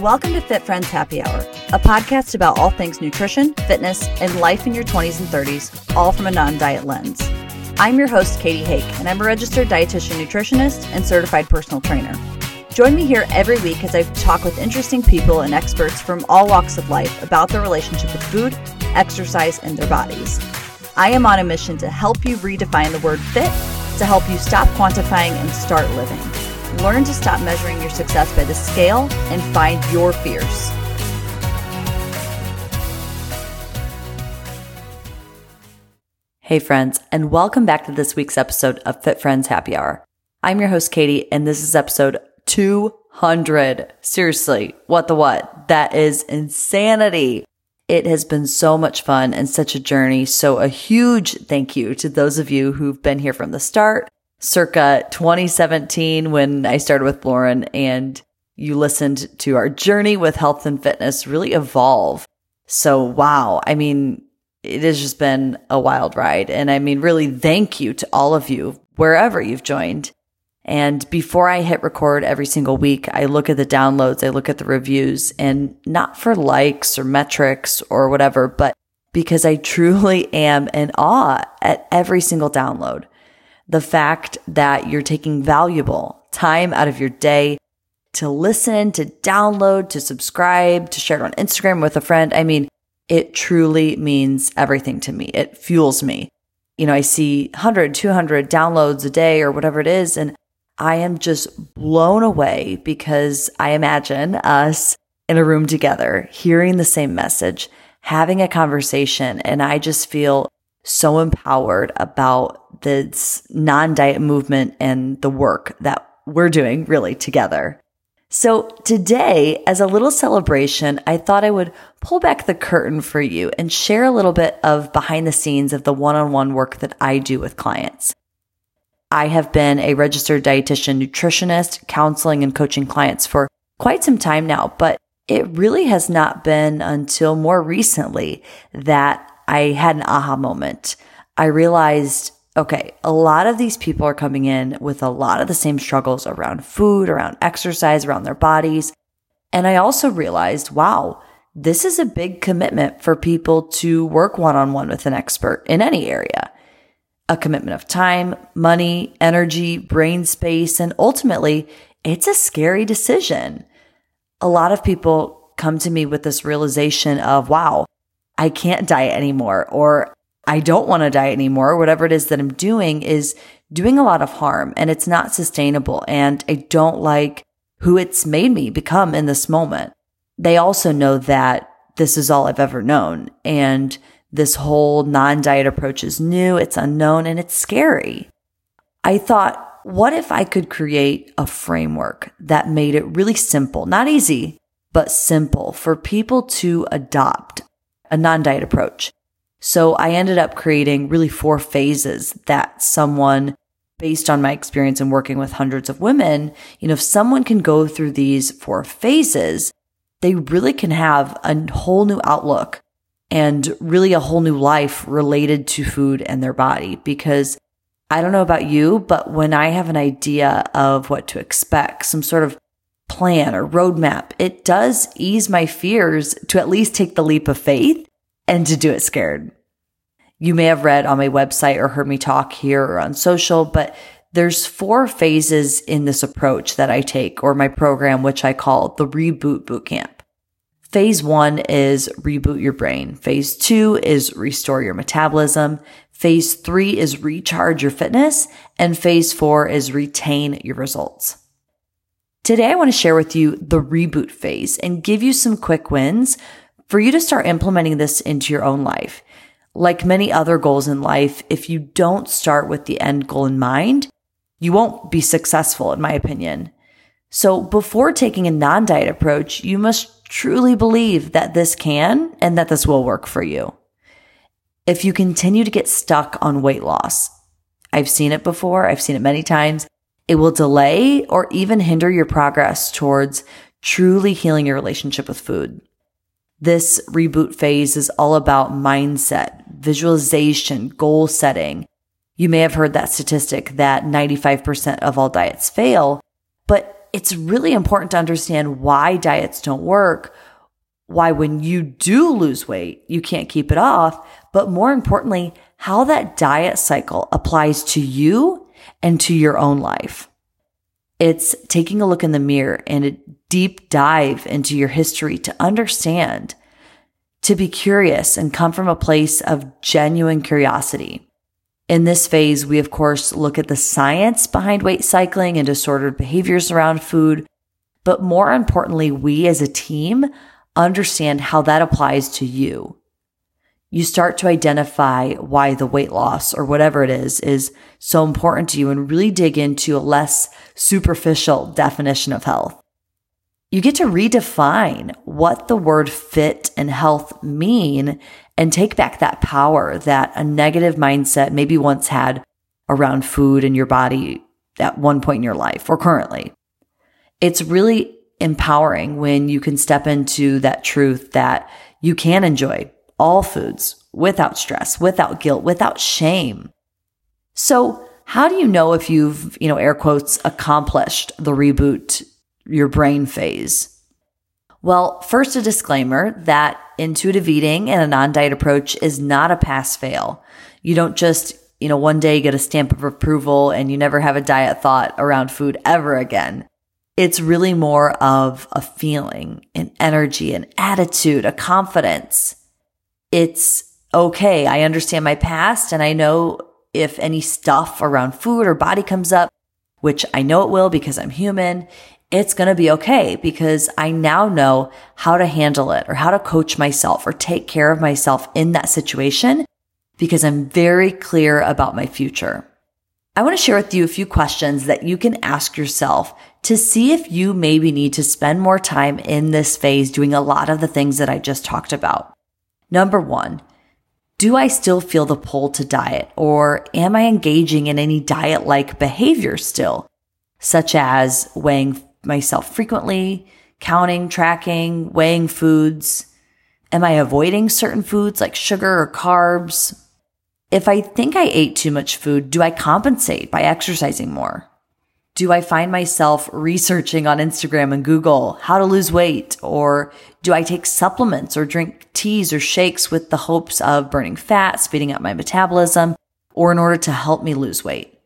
Welcome to Fit Friends Happy Hour, a podcast about all things nutrition, fitness, and life in your 20s and 30s, all from a non diet lens. I'm your host, Katie Hake, and I'm a registered dietitian nutritionist and certified personal trainer. Join me here every week as I talk with interesting people and experts from all walks of life about their relationship with food, exercise, and their bodies. I am on a mission to help you redefine the word fit to help you stop quantifying and start living. Learn to stop measuring your success by the scale and find your fears. Hey, friends, and welcome back to this week's episode of Fit Friends Happy Hour. I'm your host, Katie, and this is episode 200. Seriously, what the what? That is insanity. It has been so much fun and such a journey. So a huge thank you to those of you who've been here from the start circa 2017 when I started with Lauren and you listened to our journey with health and fitness really evolve. So, wow. I mean, it has just been a wild ride. And I mean, really thank you to all of you wherever you've joined. And before I hit record every single week, I look at the downloads, I look at the reviews and not for likes or metrics or whatever, but because I truly am in awe at every single download the fact that you're taking valuable time out of your day to listen, to download, to subscribe, to share it on Instagram with a friend. I mean, it truly means everything to me. It fuels me. You know, I see 100, 200 downloads a day or whatever it is. And I am just blown away because I imagine us in a room together, hearing the same message, having a conversation. And I just feel so empowered about this non diet movement and the work that we're doing really together. So today, as a little celebration, I thought I would pull back the curtain for you and share a little bit of behind the scenes of the one on one work that I do with clients. I have been a registered dietitian, nutritionist, counseling and coaching clients for quite some time now, but it really has not been until more recently that I had an aha moment. I realized, okay, a lot of these people are coming in with a lot of the same struggles around food, around exercise, around their bodies. And I also realized, wow, this is a big commitment for people to work one on one with an expert in any area. A commitment of time, money, energy, brain space, and ultimately, it's a scary decision. A lot of people come to me with this realization of, wow, I can't diet anymore or I don't want to diet anymore. Whatever it is that I'm doing is doing a lot of harm and it's not sustainable. And I don't like who it's made me become in this moment. They also know that this is all I've ever known. And this whole non diet approach is new, it's unknown, and it's scary. I thought, what if I could create a framework that made it really simple, not easy, but simple for people to adopt a non diet approach. So I ended up creating really four phases that someone based on my experience in working with hundreds of women, you know, if someone can go through these four phases, they really can have a whole new outlook and really a whole new life related to food and their body. Because I don't know about you, but when I have an idea of what to expect, some sort of plan or roadmap, it does ease my fears to at least take the leap of faith and to do it scared. You may have read on my website or heard me talk here or on social, but there's four phases in this approach that I take or my program, which I call the reboot bootcamp. Phase one is reboot your brain. Phase two is restore your metabolism. Phase three is recharge your fitness. And phase four is retain your results. Today, I want to share with you the reboot phase and give you some quick wins for you to start implementing this into your own life. Like many other goals in life, if you don't start with the end goal in mind, you won't be successful, in my opinion. So before taking a non-diet approach, you must truly believe that this can and that this will work for you. If you continue to get stuck on weight loss, I've seen it before. I've seen it many times. It will delay or even hinder your progress towards truly healing your relationship with food. This reboot phase is all about mindset, visualization, goal setting. You may have heard that statistic that 95% of all diets fail, but it's really important to understand why diets don't work, why when you do lose weight, you can't keep it off, but more importantly, how that diet cycle applies to you and to your own life. It's taking a look in the mirror and a deep dive into your history to understand, to be curious and come from a place of genuine curiosity. In this phase, we of course look at the science behind weight cycling and disordered behaviors around food. But more importantly, we as a team understand how that applies to you. You start to identify why the weight loss or whatever it is is so important to you and really dig into a less superficial definition of health. You get to redefine what the word fit and health mean and take back that power that a negative mindset maybe once had around food and your body at one point in your life or currently. It's really empowering when you can step into that truth that you can enjoy all foods without stress, without guilt, without shame. So how do you know if you've, you know, air quotes, accomplished the reboot your brain phase? Well, first, a disclaimer that intuitive eating and a non diet approach is not a pass fail. You don't just, you know, one day get a stamp of approval and you never have a diet thought around food ever again. It's really more of a feeling, an energy, an attitude, a confidence. It's okay. I understand my past and I know if any stuff around food or body comes up, which I know it will because I'm human, it's going to be okay because I now know how to handle it or how to coach myself or take care of myself in that situation because I'm very clear about my future. I want to share with you a few questions that you can ask yourself to see if you maybe need to spend more time in this phase doing a lot of the things that I just talked about. Number one, do I still feel the pull to diet or am I engaging in any diet like behavior still, such as weighing myself frequently, counting, tracking, weighing foods? Am I avoiding certain foods like sugar or carbs? If I think I ate too much food, do I compensate by exercising more? Do I find myself researching on Instagram and Google how to lose weight? Or do I take supplements or drink teas or shakes with the hopes of burning fat, speeding up my metabolism, or in order to help me lose weight?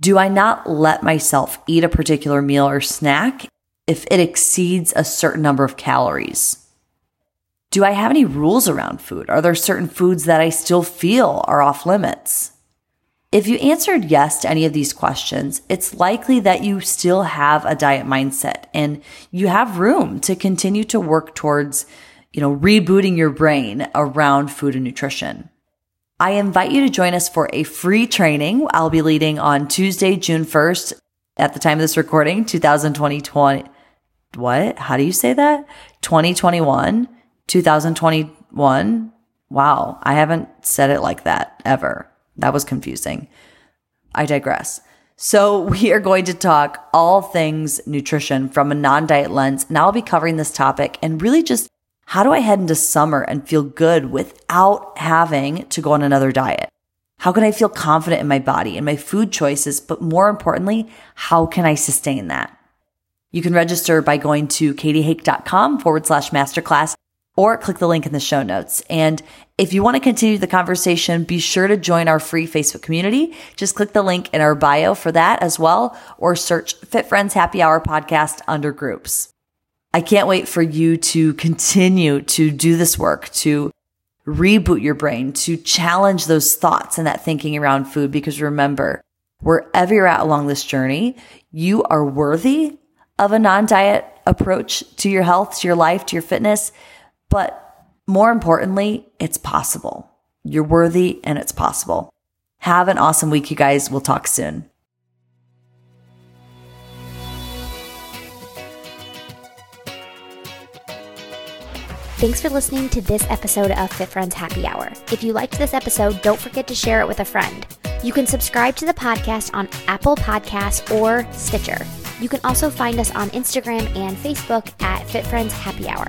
Do I not let myself eat a particular meal or snack if it exceeds a certain number of calories? Do I have any rules around food? Are there certain foods that I still feel are off limits? If you answered yes to any of these questions, it's likely that you still have a diet mindset and you have room to continue to work towards, you know, rebooting your brain around food and nutrition. I invite you to join us for a free training I'll be leading on Tuesday, June 1st at the time of this recording, 2020. 20, what? How do you say that? 2021, 2021. Wow. I haven't said it like that ever. That was confusing. I digress. So we are going to talk all things nutrition from a non-diet lens. And I'll be covering this topic and really just how do I head into summer and feel good without having to go on another diet? How can I feel confident in my body and my food choices? But more importantly, how can I sustain that? You can register by going to katiehake.com forward slash masterclass or click the link in the show notes. And if you want to continue the conversation, be sure to join our free Facebook community. Just click the link in our bio for that as well, or search Fit Friends Happy Hour podcast under groups. I can't wait for you to continue to do this work, to reboot your brain, to challenge those thoughts and that thinking around food. Because remember, wherever you're at along this journey, you are worthy of a non diet approach to your health, to your life, to your fitness. But more importantly, it's possible. You're worthy and it's possible. Have an awesome week, you guys. We'll talk soon. Thanks for listening to this episode of Fit Friends Happy Hour. If you liked this episode, don't forget to share it with a friend. You can subscribe to the podcast on Apple Podcasts or Stitcher. You can also find us on Instagram and Facebook at Fit Friends Happy Hour.